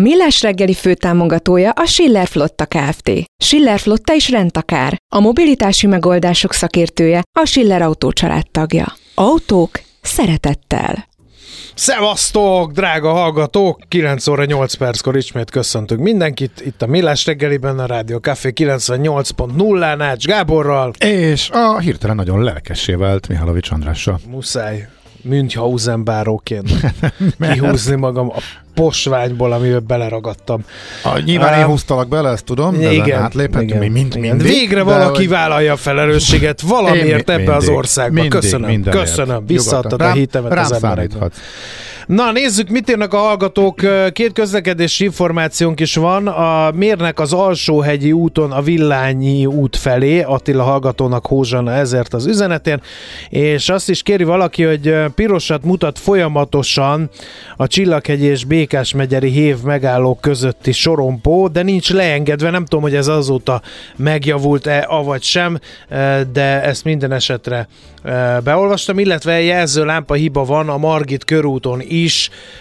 A Millás reggeli főtámogatója a Schiller Flotta Kft. Schiller Flotta is rendtakár. A mobilitási megoldások szakértője a Schiller Autó tagja. Autók szeretettel. Szevasztok, drága hallgatók! 9 óra 8 perckor ismét köszöntünk mindenkit. Itt a Millás reggeliben a Rádió Café 98.0 Nács Gáborral. És a hirtelen nagyon lelkessé vált Mihálovics Andrással. Muszáj Münchhausen báróként kihúzni magam a posványból, amiben beleragadtam. A, nyilván én húztalak bele, ezt tudom, de igen, átléphetünk, igen, mind, igen. Mindig, Végre valaki hogy... vállalja a felelősséget valamiért ebbe mindig, az országba. Mindig, köszönöm, köszönöm. Visszaadtad a hitemet rám az embereknek. Na, nézzük, mit írnak a hallgatók. Két közlekedési információnk is van. A mérnek az Alsóhegyi úton a Villányi út felé. Attila hallgatónak hózsana ezért az üzenetén. És azt is kéri valaki, hogy pirosat mutat folyamatosan a Csillaghegyi és Békás megyeri hév megállók közötti sorompó, de nincs leengedve. Nem tudom, hogy ez azóta megjavult-e, avagy sem, de ezt minden esetre beolvastam, illetve jelző lámpa hiba van a Margit körúton is,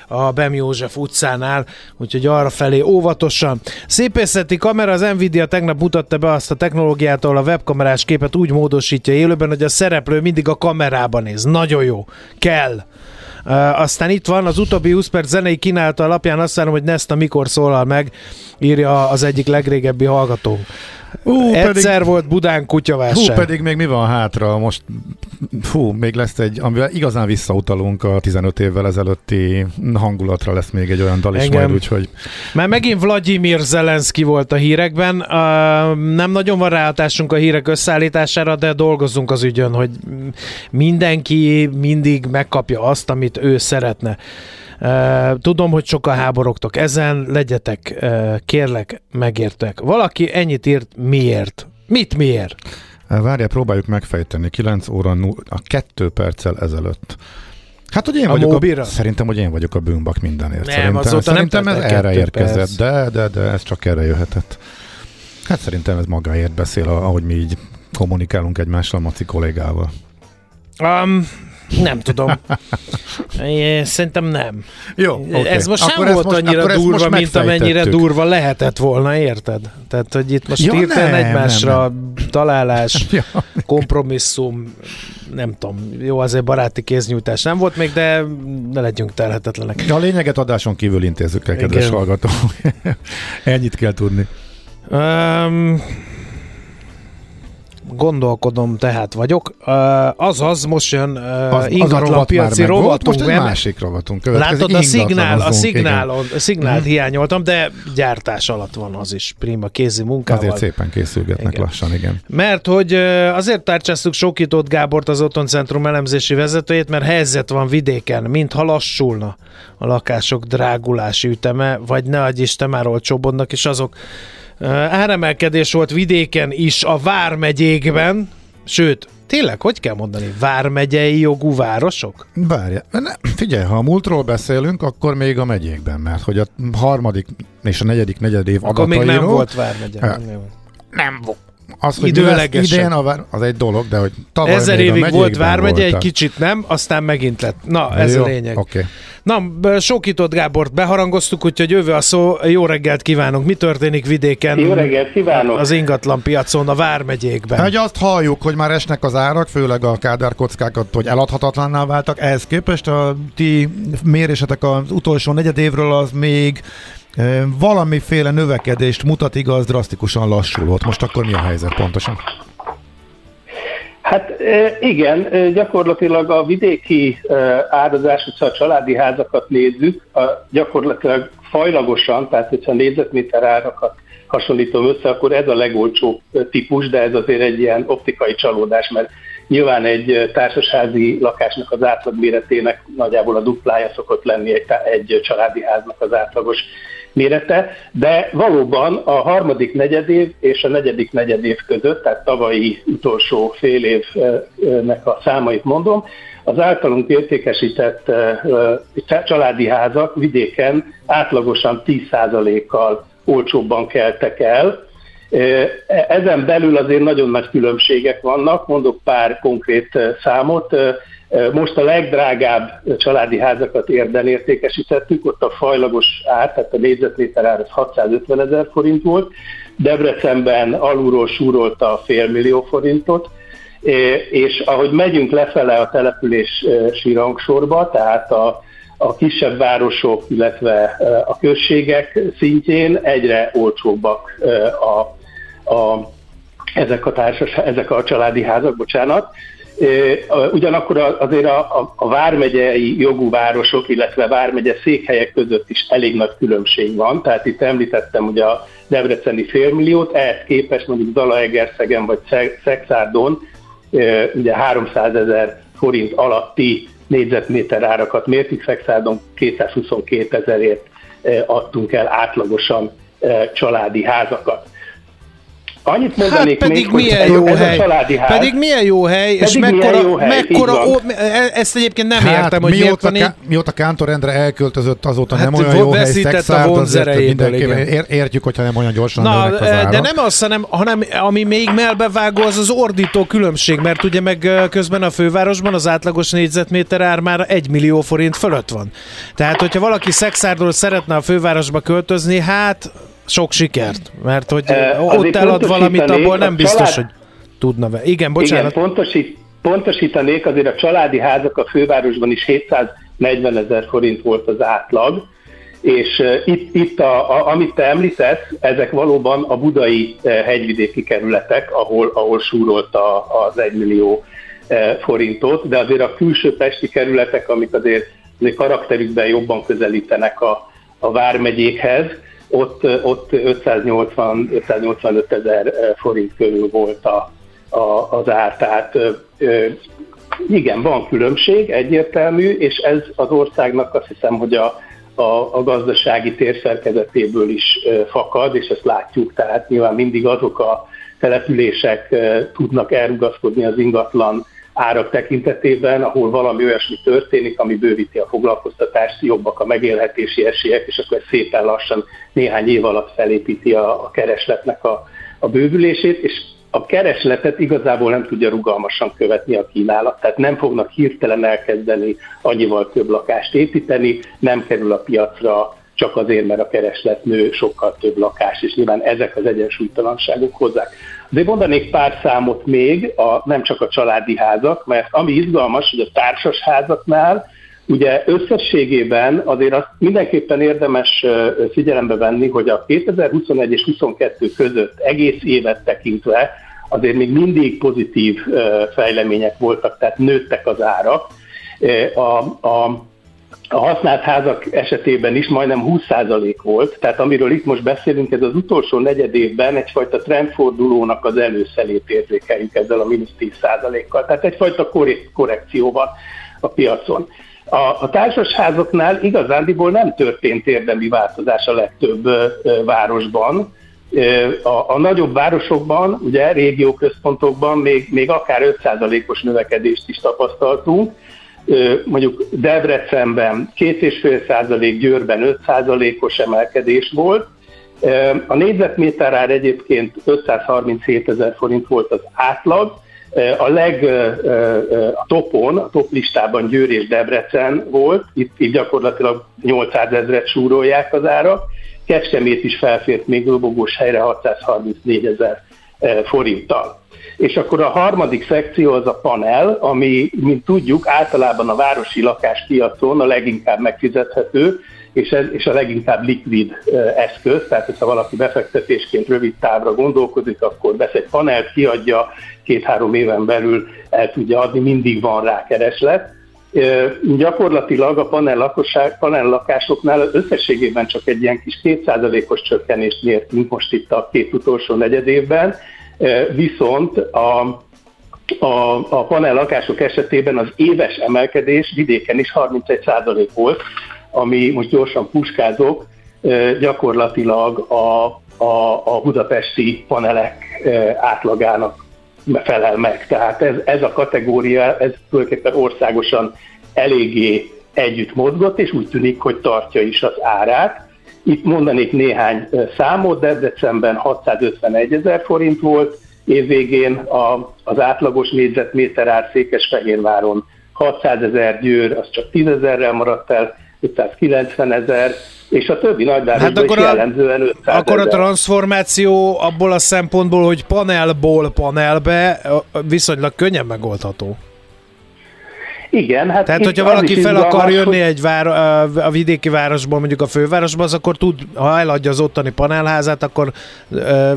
a Bem József utcánál, úgyhogy arra felé óvatosan. Szépészeti kamera, az Nvidia tegnap mutatta be azt a technológiát, ahol a webkamerás képet úgy módosítja élőben, hogy a szereplő mindig a kamerában néz. Nagyon jó. Kell. Uh, aztán itt van az utóbbi 20 perc zenei kínálta alapján azt mondom, hogy Nesta mikor szólal meg, írja az egyik legrégebbi hallgató. Hú, Egyszer pedig, volt Budán kutyavásár. Hú, pedig még mi van hátra? Most hú, még lesz egy, amivel igazán visszautalunk a 15 évvel ezelőtti hangulatra lesz még egy olyan dal is Engem. majd, úgyhogy... Már megint Vladimir Zelenszky volt a hírekben. Uh, nem nagyon van ráhatásunk a hírek összeállítására, de dolgozunk az ügyön, hogy mindenki mindig megkapja azt, amit ő szeretne. Tudom, hogy sokan háborogtok ezen, legyetek, kérlek, megértek. Valaki ennyit írt, miért? Mit miért? Várja, próbáljuk megfejteni. 9 óra, a 2 perccel ezelőtt. Hát, hogy én a vagyok móbira? a, szerintem, hogy én vagyok a bűnbak mindenért. Nem, szerintem azóta szerintem nem ez erre érkezett, perc. de, de, de ez csak erre jöhetett. Hát szerintem ez magáért beszél, ahogy mi így kommunikálunk egymással Maci kollégával. Um, nem tudom. Szerintem nem. Jó, okay. Ez most akkor nem volt most, annyira durva, mint amennyire durva lehetett volna, érted? Tehát, hogy itt most ja, hirtelen egymásra nem, nem. találás, ja. kompromisszum, nem tudom, jó, azért baráti kéznyújtás nem volt még, de ne legyünk telhetetlenek. A lényeget adáson kívül intézzük el, kedves Igen. hallgató. Ennyit kell tudni. Um, gondolkodom, tehát vagyok. Uh, azaz, most jön uh, az, ingatlan piaci rovatunk. Most egy másik rovatunk. Látod, a szignál, a szignálon, a szignált mm. hiányoltam, de gyártás alatt van az is, prima kézi munkával. Azért szépen készülgetnek igen. lassan, igen. Mert hogy uh, azért tárcsáztuk Sokítót Gábort, az Otthoncentrum elemzési vezetőjét, mert helyzet van vidéken, mintha lassulna a lakások drágulási üteme, vagy ne adj Isten már olcsóbbodnak, és azok áremelkedés volt vidéken is a vármegyékben, sőt, tényleg, hogy kell mondani, vármegyei jogú városok? Várja, ne, figyelj, ha a múltról beszélünk, akkor még a megyékben, mert hogy a harmadik és a negyedik negyed év Akkor még nem volt vármegye. Nem, nem volt. Az, hogy idén a vár, az egy dolog, de hogy tavaly Ezer évig volt vármegye, egy kicsit nem, aztán megint lett. Na, ez Jó, a lényeg. Okay. Na, Sokított Gábort beharangoztuk, úgyhogy jövő a szó. Jó reggelt kívánunk. Mi történik vidéken? Jó reggelt kívánok. Az ingatlan piacon, a vármegyékben. Hogy azt halljuk, hogy már esnek az árak, főleg a kádárkockákat, hogy eladhatatlanná váltak. Ehhez képest a ti mérésetek az utolsó negyed évről az még valamiféle növekedést mutat, igaz, drasztikusan lassulott. Most akkor mi a helyzet pontosan? Hát igen, gyakorlatilag a vidéki áldozás, hogyha a családi házakat nézzük, a gyakorlatilag fajlagosan, tehát hogyha négyzetméter árakat hasonlítom össze, akkor ez a legolcsóbb típus, de ez azért egy ilyen optikai csalódás, mert nyilván egy társasházi lakásnak az átlagméretének nagyjából a duplája szokott lenni egy, egy családi háznak az átlagos mérete, de valóban a harmadik negyedév és a negyedik negyedév között, tehát tavalyi utolsó fél évnek a számait mondom, az általunk értékesített családi házak vidéken átlagosan 10%-kal olcsóbban keltek el. Ezen belül azért nagyon nagy különbségek vannak, mondok pár konkrét számot. Most a legdrágább családi házakat érden értékesítettük, ott a fajlagos ár, tehát a négyzetméter ár az 650 ezer forint volt, Debrecenben alulról súrolta a félmillió forintot, és ahogy megyünk lefele a települési rangsorba, tehát a, a kisebb városok, illetve a községek szintjén egyre olcsóbbak a, a, ezek a társas, ezek a családi házak, bocsánat. Ugyanakkor azért a, a, a vármegyei jogú városok, illetve vármegye székhelyek között is elég nagy különbség van. Tehát itt említettem ugye a Debreceni félmilliót, ehhez képest mondjuk Zalaegerszegen vagy Szexárdon ugye 300 ezer forint alatti négyzetméter árakat mértük, Szexádon 222 ezerért adtunk el átlagosan családi házakat. Annyit mondanék hát pedig még, milyen hogy jó ez hely. a családi ház. Pedig milyen jó hely, és mekkora, jó hely, mekkora ó, e- ezt egyébként nem hát, értem, hogy mióta, miért van így... Mióta Kántorendre elköltözött, azóta hát nem olyan jó hely, Szexárd, azért ér, értjük, hogyha nem olyan gyorsan Na, az ára. De nem az, hanem, hanem ami még melbevágó, az az ordító különbség, mert ugye meg közben a fővárosban az átlagos négyzetméter ár már egy millió forint fölött van. Tehát, hogyha valaki Szexárdról szeretne a fővárosba költözni, hát sok sikert, mert hogy uh, ott elad valamit, abból nem biztos, család... hogy tudna. Ve. Igen, bocsánat. Igen, pontosít, pontosítanék, azért a családi házak a fővárosban is 740 ezer forint volt az átlag, és itt, itt a, a, amit te említesz, ezek valóban a budai hegyvidéki kerületek, ahol, ahol súrolt a, az 1 millió forintot, de azért a külső pesti kerületek, amik azért, azért karakterükben jobban közelítenek a, a vármegyékhez, ott, ott 580-585 ezer forint körül volt a, a, az ár. Tehát igen, van különbség, egyértelmű, és ez az országnak azt hiszem, hogy a, a, a gazdasági térszerkezetéből is fakad, és ezt látjuk, tehát nyilván mindig azok a települések tudnak elrugaszkodni az ingatlan árak tekintetében, ahol valami olyasmi történik, ami bővíti a foglalkoztatást, jobbak a megélhetési esélyek, és akkor szépen lassan néhány év alatt felépíti a, a keresletnek a, a bővülését, és a keresletet igazából nem tudja rugalmasan követni a kínálat, tehát nem fognak hirtelen elkezdeni annyival több lakást építeni, nem kerül a piacra csak azért, mert a kereslet nő sokkal több lakás, és nyilván ezek az egyensúlytalanságok hozzák. De mondanék pár számot még, a, nem csak a családi házak, mert ami izgalmas, hogy a társas házaknál Ugye összességében azért azt mindenképpen érdemes figyelembe venni, hogy a 2021 és 2022 között egész évet tekintve azért még mindig pozitív fejlemények voltak, tehát nőttek az árak. A, a a használt házak esetében is majdnem 20% volt, tehát amiről itt most beszélünk, ez az utolsó negyed évben egyfajta trendfordulónak az előszelét érzékeljük ezzel a mínusz 10%-kal, tehát egyfajta korrekcióval a piacon. A, a társasházoknál igazándiból nem történt érdemi változás a legtöbb ö, városban. A, a nagyobb városokban, ugye régióközpontokban még, még akár 5%-os növekedést is tapasztaltunk, mondjuk Debrecenben 2,5 százalék, Győrben 5 százalékos emelkedés volt. A négyzetméter ár egyébként 537 ezer forint volt az átlag, a leg a topon, a top listában Győr és Debrecen volt, itt, itt gyakorlatilag 800 ezeret súrolják az árak, Kecskemét is felfért még lobogós helyre 634 ezer forinttal. És akkor a harmadik szekció az a panel, ami, mint tudjuk, általában a városi lakáspiacon a leginkább megfizethető, és, ez, és a leginkább likvid eszköz, tehát hogyha valaki befektetésként rövid távra gondolkodik, akkor vesz egy panelt, kiadja, két-három éven belül el tudja adni, mindig van rá kereslet. Gyakorlatilag a panel, lakosság, panel lakásoknál összességében csak egy ilyen kis 2%-os csökkenést mértünk most itt a két utolsó negyed évben, viszont a, a, a panel lakások esetében az éves emelkedés vidéken is 31% volt, ami most gyorsan puskázok, gyakorlatilag a, a, a budapesti panelek átlagának felel meg. Tehát ez, ez a kategória, ez tulajdonképpen országosan eléggé együtt mozgott, és úgy tűnik, hogy tartja is az árát. Itt mondanék néhány számot, de decemberben 651 ezer forint volt, évvégén a, az átlagos négyzetméter ár Székesfehérváron 600 ezer győr, az csak 10 ezerrel maradt el, 590 ezer, és a többi nagyvárosban hát akkor is jellemzően 500 Akkor a transformáció abból a szempontból, hogy panelból panelbe viszonylag könnyen megoldható. Igen, hát Tehát, hogyha valaki fel akar jönni hogy... egy vár, a vidéki városból, mondjuk a fővárosba, az akkor tud, ha eladja az ottani panelházát, akkor,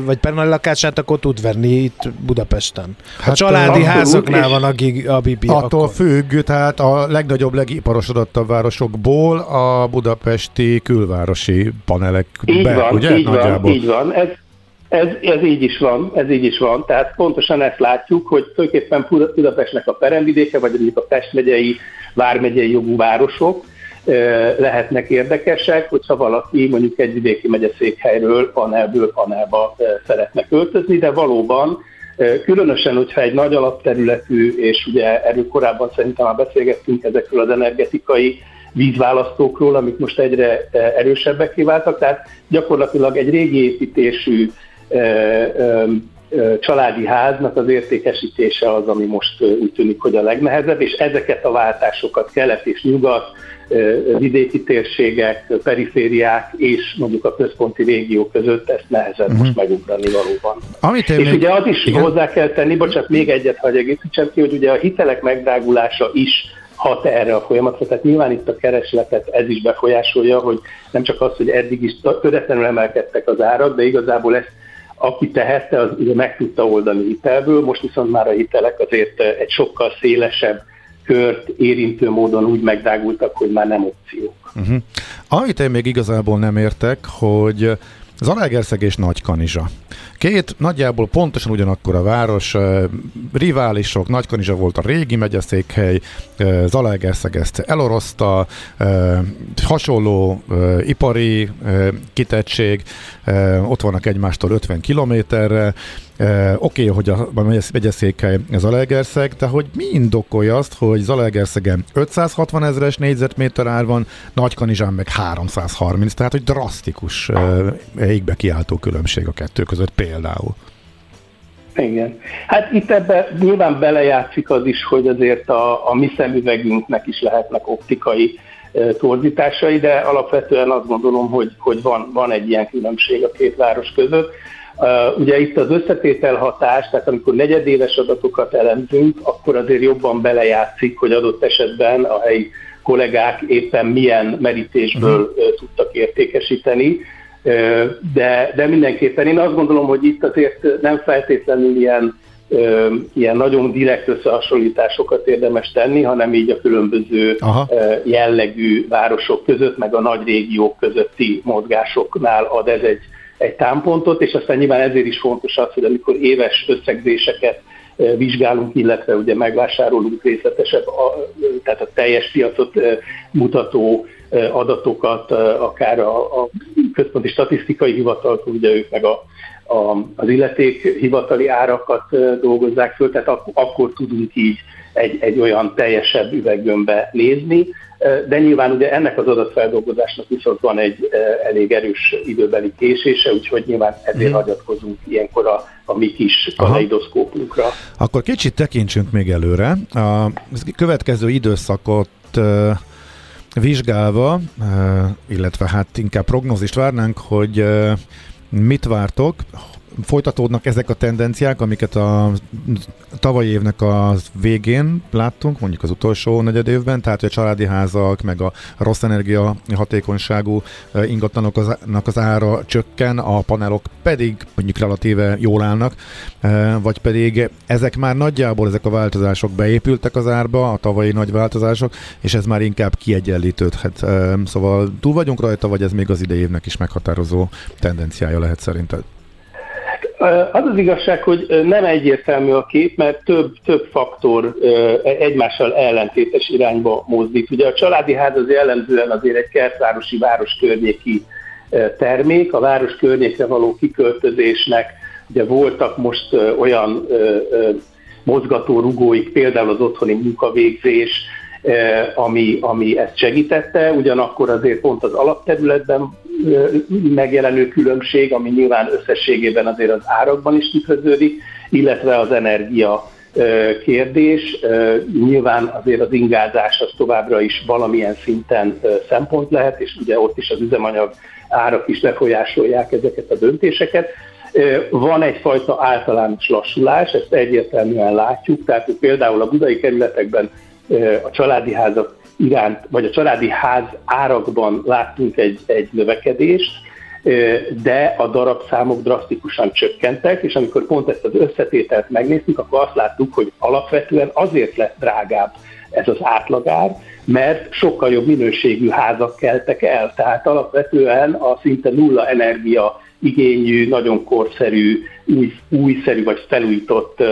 vagy panellakását, akkor tud venni itt Budapesten. Hát a családi házaknál van a, gig, a Bibi. Attól akkor. függ, tehát a legnagyobb, legiparosodottabb városokból a budapesti külvárosi panelek így be, van, ugye? Így Nagyjából. van, így van. Ez, ez, ez így is van, ez így is van. Tehát pontosan ezt látjuk, hogy tulajdonképpen Budapestnek a peremvidéke, vagy mondjuk a Pest megyei, vármegyei jogú városok lehetnek érdekesek, hogyha valaki mondjuk egy vidéki megyeszékhelyről panelből panelba szeretne költözni, de valóban Különösen, hogyha egy nagy alapterületű, és ugye erről korábban szerintem már beszélgettünk ezekről az energetikai vízválasztókról, amik most egyre erősebbek váltak, tehát gyakorlatilag egy régi építésű családi háznak az értékesítése az, ami most úgy tűnik, hogy a legnehezebb, és ezeket a váltásokat kelet és nyugat, vidéki térségek, perifériák és mondjuk a központi régió között ezt nehezebb uh-huh. most megugrani valóban. Amit és még... ugye az is Igen? hozzá kell tenni, bocsánat, még egyet hagy egészítsem ki, hogy ugye a hitelek megdrágulása is hat erre a folyamatra, tehát nyilván itt a keresletet ez is befolyásolja, hogy nem csak az, hogy eddig is töretlenül emelkedtek az árak, de igazából ezt aki tehette, az ugye meg tudta oldani hitelből, most viszont már a hitelek azért egy sokkal szélesebb kört érintő módon úgy megdágultak, hogy már nem opciók. Uh-huh. Amit én még igazából nem értek, hogy Zalaegerszeg és Nagykanizsa. Két nagyjából pontosan ugyanakkor a város, riválisok, Nagykanizsa volt a régi megyeszékhely, Zalaegerszeg ezt elorozta, hasonló ipari kitettség, ott vannak egymástól 50 kilométerre, Oké, okay, hogy a megyeszékhely Zalaegerszeg, de hogy mi indokolja azt, hogy Zalaegerszegen 560 ezeres négyzetméter ár van, Nagykanizsán meg 330, tehát hogy drasztikus égbe kiáltó különbség a kettő között például. Igen. Hát itt ebbe nyilván belejátszik az is, hogy azért a, a mi szemüvegünknek is lehetnek optikai e, torzításai, de alapvetően azt gondolom, hogy, hogy van, van egy ilyen különbség a két város között. Uh, ugye itt az összetétel hatás, tehát amikor negyedéves adatokat elemzünk, akkor azért jobban belejátszik, hogy adott esetben a helyi kollégák éppen milyen merítésből uh-huh. tudtak értékesíteni de, de mindenképpen én azt gondolom, hogy itt azért nem feltétlenül ilyen, ilyen nagyon direkt összehasonlításokat érdemes tenni, hanem így a különböző Aha. jellegű városok között, meg a nagy régiók közötti mozgásoknál ad ez egy, egy támpontot, és aztán nyilván ezért is fontos az, hogy amikor éves összegzéseket vizsgálunk, illetve ugye megvásárolunk részletesebb, tehát a teljes piacot mutató adatokat, akár a, a központi statisztikai hivatal, ugye ők meg a, a, az illeték hivatali árakat dolgozzák föl, tehát ak- akkor tudunk így egy, egy olyan teljesebb üveggömbbe nézni, de nyilván ugye ennek az adatfeldolgozásnak viszont van egy elég erős időbeli késése, úgyhogy nyilván ezért hmm. hagyatkozunk ilyenkor a, a mi kis kaleidoszkópunkra. Akkor kicsit tekintsünk még előre. A következő időszakot vizsgálva, illetve hát inkább prognózist várnánk, hogy mit vártok, folytatódnak ezek a tendenciák, amiket a tavalyi évnek a végén láttunk, mondjuk az utolsó negyed évben, tehát hogy a családi házak, meg a rossz energia hatékonyságú ingatlanoknak az ára csökken, a panelok pedig mondjuk relatíve jól állnak, vagy pedig ezek már nagyjából ezek a változások beépültek az árba, a tavalyi nagy változások, és ez már inkább kiegyenlítődhet. Szóval túl vagyunk rajta, vagy ez még az idei évnek is meghatározó tendenciája lehet szerinted? Az az igazság, hogy nem egyértelmű a kép, mert több, több faktor egymással ellentétes irányba mozdít. Ugye a családi ház az jellemzően azért egy kertvárosi város környéki termék. A város környékre való kiköltözésnek ugye voltak most olyan mozgató rugóik, például az otthoni munkavégzés, ami, ami ezt segítette, ugyanakkor azért pont az alapterületben megjelenő különbség, ami nyilván összességében azért az árakban is tükröződik, illetve az energia kérdés. Nyilván azért az ingázás az továbbra is valamilyen szinten szempont lehet, és ugye ott is az üzemanyag árak is befolyásolják ezeket a döntéseket. Van egyfajta általános lassulás, ezt egyértelműen látjuk, tehát például a budai kerületekben a családi házak iránt, vagy a családi ház árakban láttunk egy, egy növekedést, de a darabszámok drasztikusan csökkentek, és amikor pont ezt az összetételt megnéztük, akkor azt láttuk, hogy alapvetően azért lett drágább ez az átlagár, mert sokkal jobb minőségű házak keltek el. Tehát alapvetően a szinte nulla energia igényű, nagyon korszerű, új, újszerű vagy felújított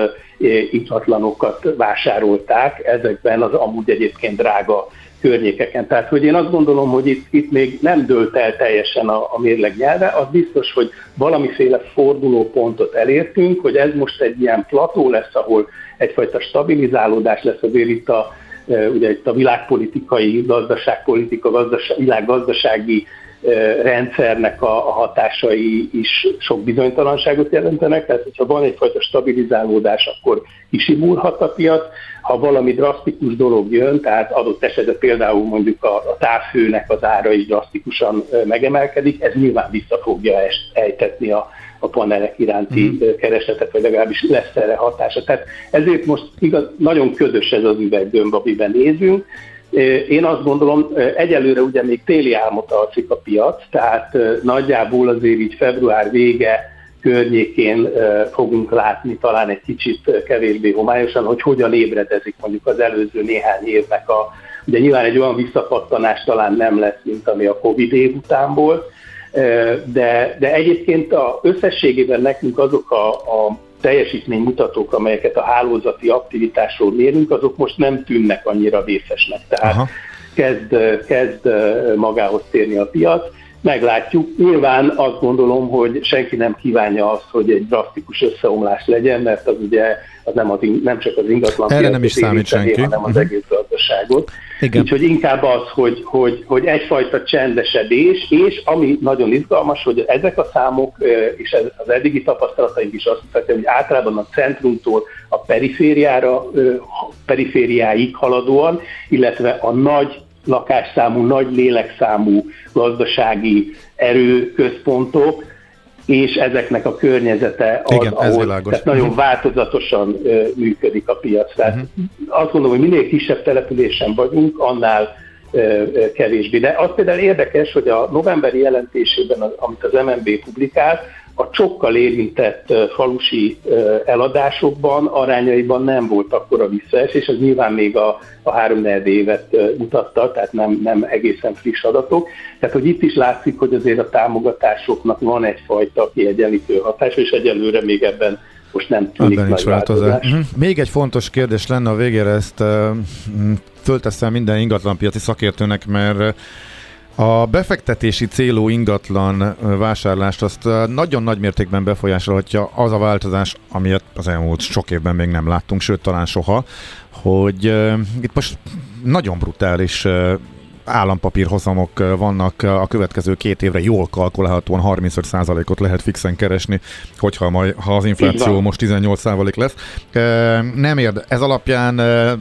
ingatlanokat vásárolták ezekben az amúgy egyébként drága környékeken. Tehát, hogy én azt gondolom, hogy itt, itt még nem dőlt el teljesen a, a mérleg nyelve, az biztos, hogy valamiféle fordulópontot elértünk, hogy ez most egy ilyen plató lesz, ahol egyfajta stabilizálódás lesz azért itt a, ugye itt a világpolitikai, gazdaságpolitika, gazdaság, világgazdasági rendszernek a, a hatásai is sok bizonytalanságot jelentenek, tehát hogyha van egyfajta stabilizálódás, akkor kisimulhat a piac, ha valami drasztikus dolog jön, tehát adott esetben például mondjuk a, a az ára is drasztikusan megemelkedik, ez nyilván vissza fogja ejtetni a, a panelek iránti mm. keresetet, vagy legalábbis lesz erre hatása. Tehát ezért most igaz, nagyon ködös ez az üveggömb, amiben nézünk, én azt gondolom, egyelőre ugye még téli álmot alszik a piac, tehát nagyjából azért így február vége környékén fogunk látni talán egy kicsit kevésbé homályosan, hogy hogyan ébredezik mondjuk az előző néhány évnek a, ugye nyilván egy olyan visszapattanás talán nem lesz, mint ami a Covid év után volt, de, de egyébként a összességében nekünk azok a, a teljesítménymutatók, amelyeket a hálózati aktivitásról mérünk, azok most nem tűnnek annyira vészesnek. Tehát kezd, kezd magához térni a piac. Meglátjuk. Nyilván azt gondolom, hogy senki nem kívánja azt, hogy egy drasztikus összeomlás legyen, mert az ugye az nem, az, nem csak az ingatlan Erre nem is számít senki. hanem az uh-huh. egész gazdaságot. Igen. Úgyhogy inkább az, hogy, hogy, hogy egyfajta csendesedés, és ami nagyon izgalmas, hogy ezek a számok, és az eddigi tapasztalataink is azt mutatják, hogy általában a centrumtól a perifériára, perifériáig haladóan, illetve a nagy lakásszámú, nagy lélekszámú gazdasági erőközpontok, és ezeknek a környezete az, Igen, ahol tehát nagyon mhm. változatosan uh, működik a piac. Tehát uh-huh. azt gondolom, hogy minél kisebb településen vagyunk, annál uh, kevésbé. De az például érdekes, hogy a novemberi jelentésében, amit az MNB publikált, a csokkal érintett falusi eladásokban arányaiban nem volt akkora visszaesés, ez nyilván még a, a három évet mutatta, tehát nem, nem egészen friss adatok. Tehát, hogy itt is látszik, hogy azért a támogatásoknak van egyfajta kiegyenlítő hatás, és egyelőre még ebben most nem tűnik Ebben nagy változás. változás. Mhm. Még egy fontos kérdés lenne a végére, ezt fölteszem minden ingatlanpiaci szakértőnek, mert a befektetési célú ingatlan vásárlást azt nagyon nagy mértékben befolyásolhatja az a változás, amilyet az elmúlt sok évben még nem láttunk, sőt talán soha, hogy itt most nagyon brutális állampapírhozamok vannak a következő két évre, jól kalkulálhatóan 35%-ot lehet fixen keresni, hogyha majd, ha az infláció most 18% lesz. Nem érde, ez alapján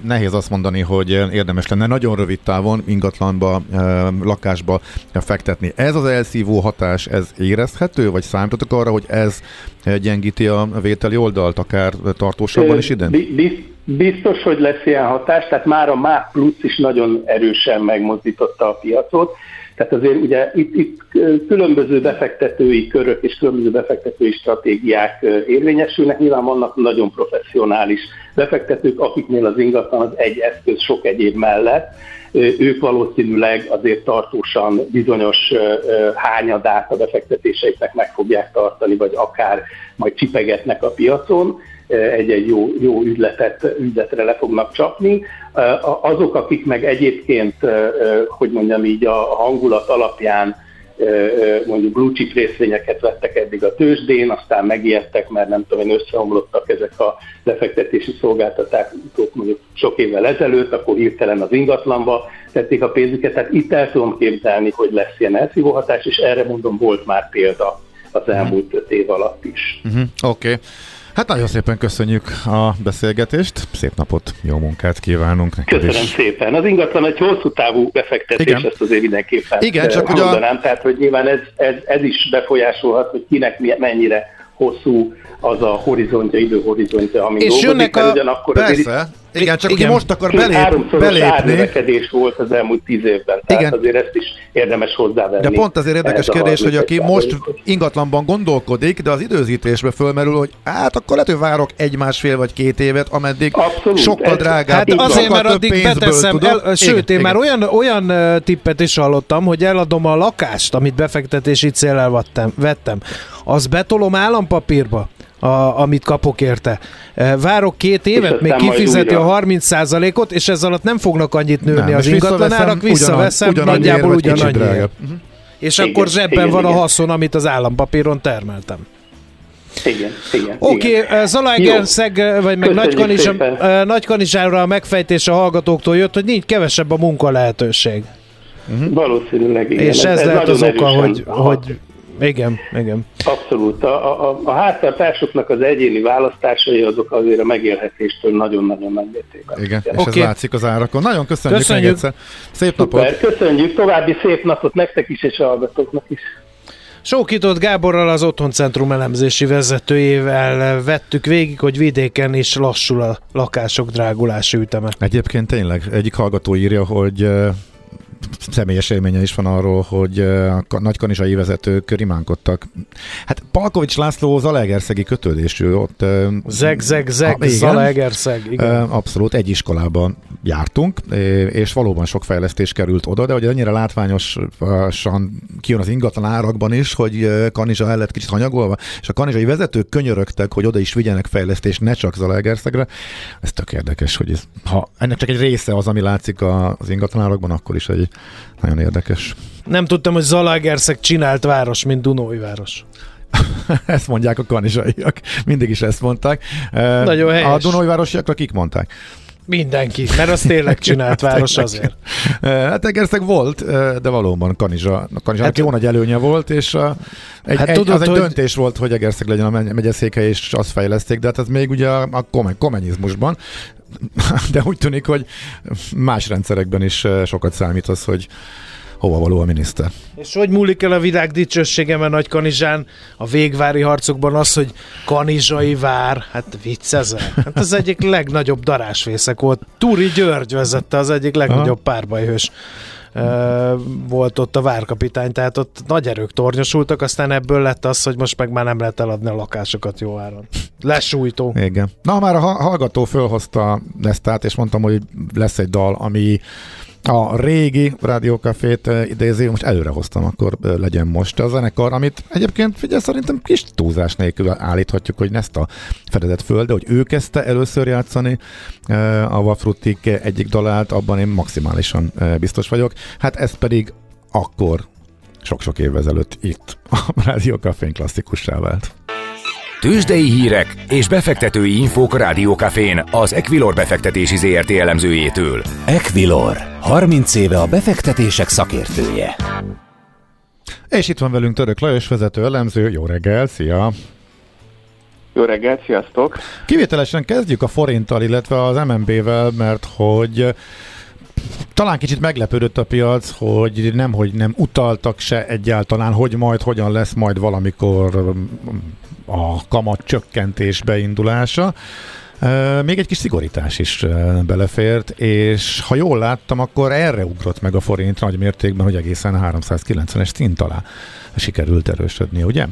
nehéz azt mondani, hogy érdemes lenne nagyon rövid távon ingatlanba, lakásba fektetni. Ez az elszívó hatás, ez érezhető, vagy számítotok arra, hogy ez gyengíti a vételi oldalt, akár tartósabban is idén? Biztos, hogy lesz ilyen hatás, tehát már a MÁP plusz is nagyon erősen megmozdította a piacot. Tehát azért ugye itt, itt különböző befektetői körök és különböző befektetői stratégiák érvényesülnek. Nyilván vannak nagyon professzionális befektetők, akiknél az ingatlan az egy eszköz sok egyéb mellett. Ők valószínűleg azért tartósan bizonyos hányadát a befektetéseiknek meg fogják tartani, vagy akár majd csipegetnek a piacon egy-egy jó, jó ügyletet, ügyletre le fognak csapni. Azok, akik meg egyébként, hogy mondjam így, a hangulat alapján mondjuk blue chip részvényeket vettek eddig a tőzsdén, aztán megijedtek, mert nem tudom én összeomlottak ezek a lefektetési szolgáltatások mondjuk sok évvel ezelőtt, akkor hirtelen az ingatlanba tették a pénzüket, tehát itt el tudom képzelni, hogy lesz ilyen elszívó hatás, és erre mondom, volt már példa az elmúlt öt év alatt is. Uh-huh. Oké. Okay. Hát nagyon szépen köszönjük a beszélgetést, szép napot, jó munkát kívánunk neked Köszönöm is. szépen. Az ingatlan egy hosszú távú befektetés, Igen. ezt azért mindenképpen Igen, csak mondanám, a... tehát hogy nyilván ez, ez, ez is befolyásolhat, hogy kinek mennyire hosszú az a horizontja, időhorizontja, ami És dolgozik, jönnek a... ugyanakkor Persze, azért igen, csak igen. most akar belép, belépni. volt az elmúlt tíz évben, tehát igen. azért ezt is érdemes hozzávenni. De pont azért érdekes kérdés, hogy aki most ingatlanban gondolkodik, de az időzítésbe fölmerül, hogy hát akkor lehet, hogy várok egy-másfél vagy két évet, ameddig Abszolút, sokkal drágább. Hát azért, mert addig beteszem, el, sőt, igen, én igen. már olyan, olyan tippet is hallottam, hogy eladom a lakást, amit befektetési célral vettem, vettem, az betolom állampapírba a, amit kapok érte. E, várok két évet, még kifizeti a 30%-ot, és ez alatt nem fognak annyit nőni nem, az ingatlanárak, visszaveszem, ugyan, nagyjából ugyanannyi. Uh-huh. És igen, akkor zsebben igen, van igen. a haszon, amit az állampapíron termeltem. Igen, igen. Oké, okay, e, Zalaegerszeg, e, vagy meg Nagykanizsára a megfejtés a hallgatóktól jött, hogy nincs kevesebb a munka lehetőség. Uh-huh. Valószínűleg igen. És ez, ez lehet az oka, hogy, hogy igen, igen. Abszolút. A, a, a háztartásoknak az egyéni választásai azok azért a megélhetéstől nagyon-nagyon nagy mértékben. Igen, és okay. ez látszik az árakon. Nagyon köszönjük, köszönjük. egyszer. Szép napot! Szuper, köszönjük, további szép napot nektek is, és a hallgatóknak is. Sókított Gáborral az Otthoncentrum elemzési vezetőjével vettük végig, hogy vidéken is lassul a lakások drágulási üteme. Egyébként tényleg egyik hallgató írja, hogy személyes élménye is van arról, hogy a nagykanizsai vezetők rimánkodtak. Hát Palkovics László Zalaegerszegi kötődésű ott. Zeg, zeg, zeg, a, Zalaegerszeg. Igen. Abszolút egy iskolában jártunk, és valóban sok fejlesztés került oda, de hogy ennyire látványosan kijön az ingatlan árakban is, hogy Kanizsa el lett kicsit hanyagolva, és a kanizsai vezetők könyörögtek, hogy oda is vigyenek fejlesztést, ne csak Zalaegerszegre. Ez tök érdekes, hogy ez, ha ennek csak egy része az, ami látszik az ingatlan árakban, akkor is egy nagyon érdekes. Nem tudtam, hogy Zalaegerszeg csinált város, mint Dunói város. ezt mondják a kanizsaiak. Mindig is ezt mondták. Nagyon helyes. A Dunói városiakra kik mondták? Mindenki, mert az tényleg csinált város azért. Hát Egerszeg volt, de valóban Kanizsa, Kanizsa hát, jó nagy előnye volt, és a, egy, hát egy, tudod, az egy hogy... döntés volt, hogy Egerszeg legyen a megyeszéke, és azt fejleszték, de hát ez még ugye a komenizmusban, de úgy tűnik, hogy más rendszerekben is sokat számít az, hogy hova való a miniszter. És hogy múlik el a világ dicsősége, mert Nagy Kanizsán a végvári harcokban az, hogy Kanizsai vár, hát viccezel. Hát az egyik legnagyobb darásvészek volt. Túri György vezette az egyik legnagyobb párbajhős volt ott a várkapitány, tehát ott nagy erők tornyosultak, aztán ebből lett az, hogy most meg már nem lehet eladni a lakásokat jó áron. Lesújtó. Igen. Na, már a hallgató fölhozta ezt át, és mondtam, hogy lesz egy dal, ami a régi rádiókafét idézi, most előre hoztam, akkor legyen most a zenekar, amit egyébként figyelj, szerintem kis túlzás nélkül állíthatjuk, hogy ezt a fedezett föl, de hogy ő kezdte először játszani a Vafrutik egyik dalát, abban én maximálisan biztos vagyok. Hát ez pedig akkor sok-sok évvel ezelőtt itt a Rádiókafén klasszikussá vált. Tőzsdei hírek és befektetői infók a Rádiókafén az Equilor befektetési ZRT elemzőjétől. Equilor, 30 éve a befektetések szakértője. És itt van velünk Török Lajos vezető elemző. Jó reggel, szia! Jó reggel, sziasztok! Kivételesen kezdjük a forinttal, illetve az MNB-vel, mert hogy talán kicsit meglepődött a piac, hogy nem, hogy nem utaltak se egyáltalán, hogy majd hogyan lesz majd valamikor a kamat csökkentés beindulása. Még egy kis szigorítás is belefért, és ha jól láttam, akkor erre ugrott meg a forint nagy mértékben, hogy egészen 390-es szint alá sikerült erősödni, ugye?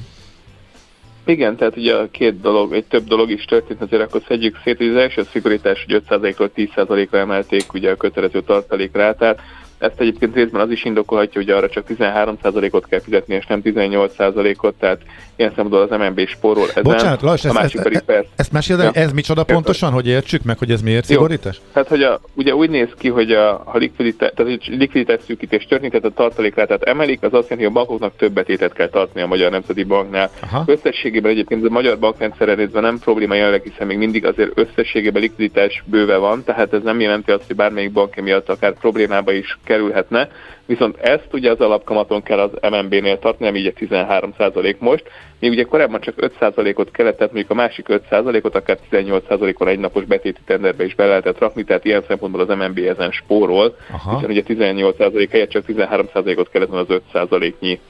Igen, tehát ugye a két dolog, egy több dolog is történt, azért akkor szedjük szét, hogy az első szigorítás, hogy 5%-ról 10%-ra emelték ugye a kötelező tartalékrátát, ezt egyébként részben az is indokolhatja, hogy arra csak 13%-ot kell fizetni, és nem 18%-ot, tehát ilyen szempontból az MNB spórol ezen. Bocsánat, Lajos, a ezt, ezt, ezt, ezt meséld, ja. ez micsoda Értem. pontosan, hogy értsük meg, hogy ez miért szigorítás? Tehát, hogy a, ugye úgy néz ki, hogy a, ha likviditás, tehát likviditás szűkítés történik, tehát a tartalékrátát emelik, az azt jelenti, hogy a bankoknak több betétet kell tartani a Magyar Nemzeti Banknál. Aha. Összességében egyébként a magyar bankrendszerre nézve nem probléma jelenleg, hiszen még mindig azért összességében likviditás bőve van, tehát ez nem jelenti azt, hogy bármelyik bank miatt akár problémába is kerülhetne. Viszont ezt ugye az alapkamaton kell az MNB-nél tartani, ami ugye 13% most, még ugye korábban csak 5%-ot kellett, tehát mondjuk a másik 5%-ot akár 18%-on egy napos betéti tenderbe is be lehetett rakni, tehát ilyen szempontból az MNB ezen spórol, Aha. hiszen ugye 18% helyett csak 13%-ot kellett volna az 5%-nyi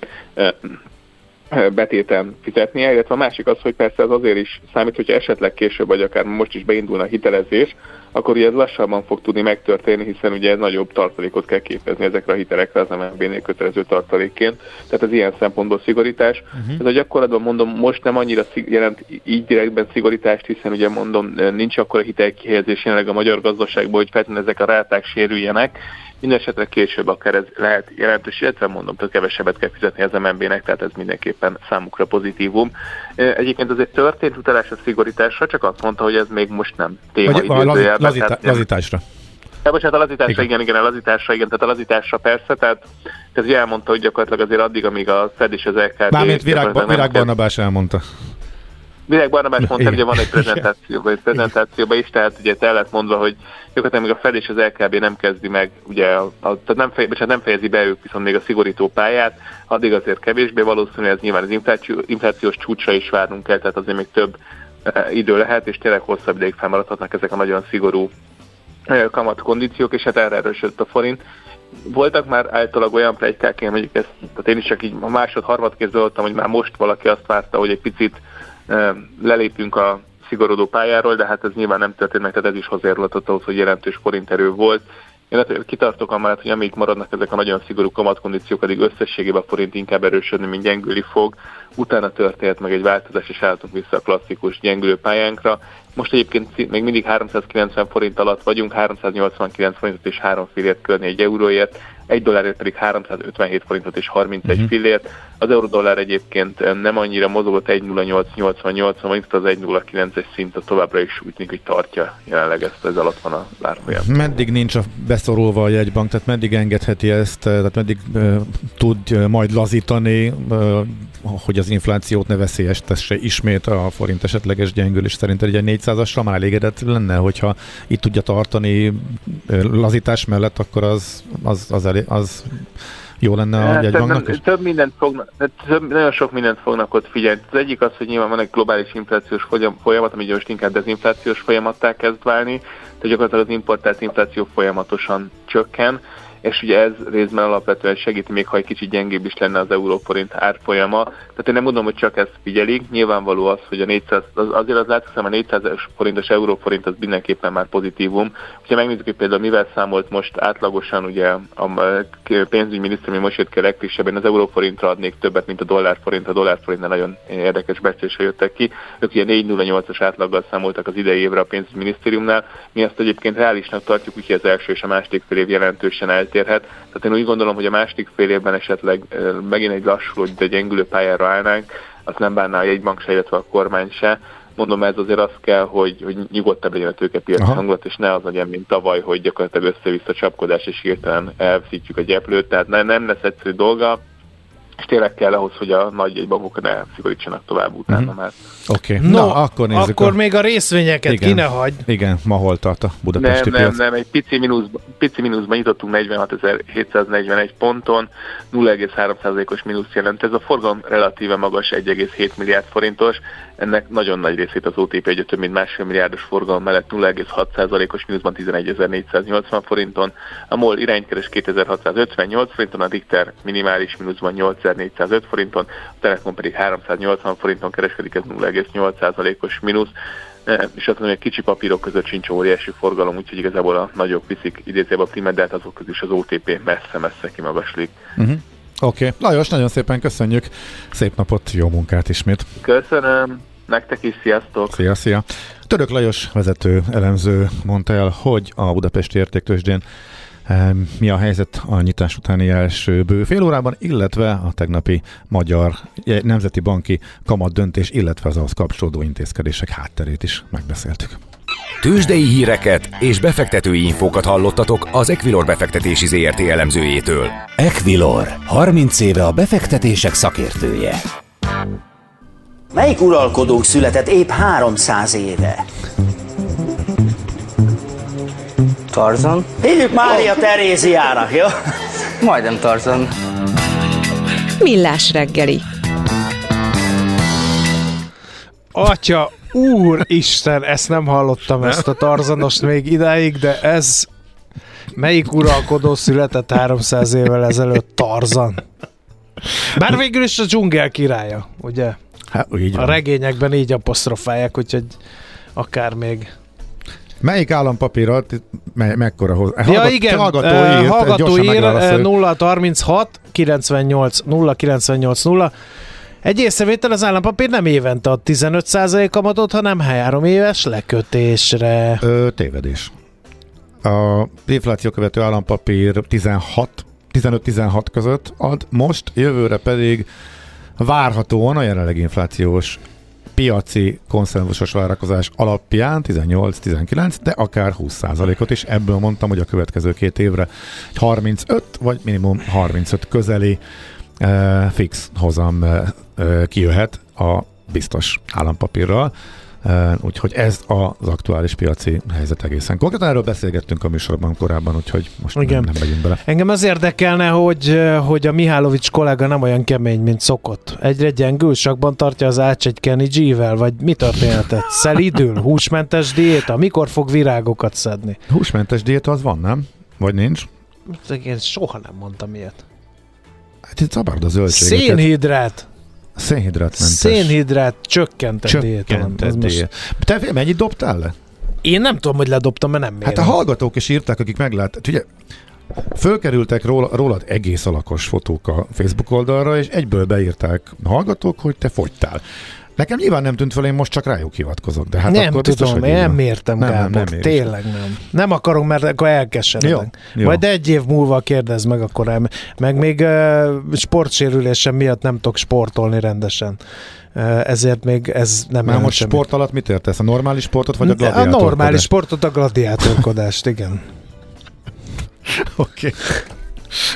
betéten fizetnie, illetve a másik az, hogy persze ez azért is számít, hogyha esetleg később, vagy akár most is beindulna a hitelezés, akkor ugye ez lassabban fog tudni megtörténni, hiszen ugye nagyobb tartalékot kell képezni ezekre a hitelekre az MNB-nél kötelező tartalékként. Tehát ez ilyen szempontból szigorítás. Uh-huh. Ez a gyakorlatban mondom, most nem annyira jelent így direktben szigorítást, hiszen ugye mondom, nincs akkor a hitelkihelyezés jelenleg a magyar gazdaságban, hogy feltétlenül ezek a ráták sérüljenek, Mindenesetre később akár ez lehet jelentős, illetve mondom, hogy kevesebbet kell fizetni az MNB-nek, tehát ez mindenképpen számukra pozitívum. Egyébként azért történt utalás a szigorításra, csak azt mondta, hogy ez még most nem téma Vagy a lazita- lazita- lazításra. Ja, bocsánat, a lazításra, igen. igen, igen, a lazításra, igen, tehát a lazításra persze, tehát ez elmondta, hogy gyakorlatilag azért addig, amíg a Fed és az LKB... Bármint Virág, Virág Barnabás elmondta. Virág Barnabás mondta, hogy van egy prezentációban, egy prezentációban is, tehát ugye el lett mondva, hogy gyakorlatilag még a Fed és az LKB nem kezdi meg, ugye, a, tehát nem, fej, nem fejezi be ők viszont még a szigorító pályát, addig azért kevésbé valószínű, ez nyilván az infláció, inflációs csúcsra is várnunk kell, tehát azért még több e, idő lehet, és tényleg hosszabb ideig felmaradhatnak ezek a nagyon szigorú e, kamatkondíciók, és hát erre erősödött a forint. Voltak már általában olyan plegykák, én mondjuk ezt, tehát én is csak így a másod, harmad kézzel hogy már most valaki azt várta, hogy egy picit lelépünk a szigorodó pályáról, de hát ez nyilván nem történt meg, tehát ez is hozzájárulhatott ahhoz, hogy jelentős forinterő volt. Én hát kitartok amellett, hogy amíg maradnak ezek a nagyon szigorú kamatkondíciók, addig összességében a forint inkább erősödni, mint gyengüli fog. Utána történt meg egy változás, és álltunk vissza a klasszikus gyengülő pályánkra. Most egyébként még mindig 390 forint alatt vagyunk, 389 forintot és 3 fillért kölni egy euróért, egy dollárért pedig 357 forintot és 31 uh-huh. fillért. Az euró-dollár egyébként nem annyira mozogott 1.0888, vagy az 1.09-es szint a továbbra is úgy tűnik, hogy tartja jelenleg ezt, ez alatt van a árfolyam. Meddig nincs a beszorulva a jegybank, tehát meddig engedheti ezt, tehát meddig uh, tud uh, majd lazítani, uh, hogy az inflációt ne veszélyeztesse ismét a forint esetleges gyengülés. Szerinted egy 400-assal már elégedett lenne, hogyha itt tudja tartani lazítás mellett, akkor az, az, az, elég, az jó lenne a hát, jegybanknak is? Több mindent fognak, több, nagyon sok mindent fognak ott figyelni. Az egyik az, hogy nyilván van egy globális inflációs folyamat, ami most inkább dezinflációs folyamattá kezd válni, tehát gyakorlatilag az importált infláció folyamatosan csökken és ugye ez részben alapvetően segíti, még ha egy kicsit gyengébb is lenne az euróforint árfolyama. Tehát én nem mondom, hogy csak ezt figyelik. Nyilvánvaló az, hogy a 400, az, azért az látszik, hogy a 400 forintos euróforint az mindenképpen már pozitívum. Ha megnézzük, hogy például mivel számolt most átlagosan ugye a pénzügyminiszter, mi most jött ki a legfrissebben, az euróforintra adnék többet, mint a dollárforint. A dollárforintnál nagyon érdekes becslésre jöttek ki. Ők ugye 4,08-as átlaggal számoltak az idei évre a pénzügyminisztériumnál. Mi ezt egyébként reálisnak tartjuk, úgyhogy az első és a második fél év jelentősen el eltérhet. Tehát én úgy gondolom, hogy a másik fél évben esetleg megint egy lassú, de gyengülő pályára állnánk, azt nem bánná a jegybank se, illetve a kormány se. Mondom, ez azért az kell, hogy, hogy nyugodtabb legyen a tőkepiaci hangulat, és ne az legyen, mint tavaly, hogy gyakorlatilag össze-vissza csapkodás, és hirtelen elveszítjük a gyeplőt. Tehát ne, nem lesz egyszerű dolga, és tényleg kell ahhoz, hogy a nagy egybankok ne szigorítsanak tovább utána mm-hmm. már. Oké, okay. no, Na, akkor nézzük. Akkor a... még a részvényeket igen, ki ne hagy. Igen, ma hol tart a budapesti nem, piac? Nem, nem, egy pici mínuszban, pici mínuszban nyitottunk 46.741 ponton, 0,3%-os mínusz jelent. Ez a forgalom relatíve magas, 1,7 milliárd forintos. Ennek nagyon nagy részét az OTP egy több mint másfél milliárdos forgalom mellett 0,6%-os mínuszban 11.480 forinton. A MOL iránykeres 2658 forinton, a Richter minimális mínuszban 8405 forinton, a Telekom pedig 380 forinton kereskedik, ez 0,8%-os mínusz e, és azt mondom, hogy a kicsi papírok között sincs óriási forgalom, úgyhogy igazából a nagyobb viszik idézőbb a primet, de hát azok közül is az OTP messze-messze kimagaslik. Uh-huh. Oké, okay. Lajos, nagyon szépen köszönjük, szép napot, jó munkát ismét. Köszönöm, nektek is, sziasztok! Szia, szia! Török Lajos vezető elemző mondta el, hogy a Budapesti Értéktősdén mi a helyzet a nyitás utáni első bő fél órában, illetve a tegnapi magyar nemzeti banki kamat döntés, illetve az ahhoz kapcsolódó intézkedések hátterét is megbeszéltük. Tőzsdei híreket és befektetői infókat hallottatok az Equilor befektetési ZRT elemzőjétől. Equilor, 30 éve a befektetések szakértője. Melyik uralkodónk született épp 300 éve? Tarzan? Hívjuk Mária oh. Teréziának, jó? Majdnem Tarzan. Millás reggeli. Atya, úr Isten, ezt nem hallottam, ezt a Tarzanost még idáig, de ez melyik uralkodó született 300 évvel ezelőtt? Tarzan. Bár végül is a dzsungel királya, ugye? Hát, így a regényekben így apostrofálják, úgyhogy akár még Melyik állampapírat, me- mekkora hoz? Ja, Hallgat, igen, hallgató uh, írt, hallgató ír, 036 98 0 98 0 egy észrevétel az állampapír nem évente ad 15% kamatot, hanem három éves lekötésre. Ö, tévedés. A infláció követő állampapír 16 15-16 között ad, most jövőre pedig várhatóan a jelenleg inflációs piaci konszenzusos várakozás alapján 18-19, de akár 20%-ot is. Ebből mondtam, hogy a következő két évre 35 vagy minimum 35 közeli uh, fix hozam uh, kijöhet a biztos állampapírral. Úgyhogy ez az aktuális piaci helyzet egészen. Konkrétan erről beszélgettünk a műsorban korábban, úgyhogy most Igen. Nem, nem megyünk bele. Engem az érdekelne, hogy, hogy a Mihálovics kollega nem olyan kemény, mint szokott. Egyre gyengül, sakban tartja az ács egy Kenny G-vel, vagy mi történetet? Szelidül? Húsmentes diéta? Mikor fog virágokat szedni? Húsmentes diéta az van, nem? Vagy nincs? Én soha nem mondtam ilyet. Hát itt szabad a zöldségeket. Szénhidrát. Szénhidrátmentes. Szénhidrát csökkentett, csökkentett diéta. Te mennyit dobtál le? Én nem tudom, hogy ledobtam, mert nem mérem. Hát a hallgatók is írták, akik meglátták. Ugye, Fölkerültek róla, rólad egész alakos fotók a Facebook oldalra, és egyből beírták a hallgatók, hogy te fogytál. Nekem nyilván nem tűnt fel, én most csak rájuk hivatkozok. De hát nem akkor tudom, biztos, én nem mértem, nem, Gábor, nem, nem tényleg nem. Nem akarom, mert akkor elkeseredek. Jó, jó. Majd egy év múlva kérdez meg, akkor el, meg még uh, sportsérülésem miatt nem tudok sportolni rendesen. Uh, ezért még ez nem Már most semmi. sport alatt mit értesz? A normális sportot, vagy a gladiátorkodást? A normális sportot, a gladiátorkodást, igen. Oké. Okay.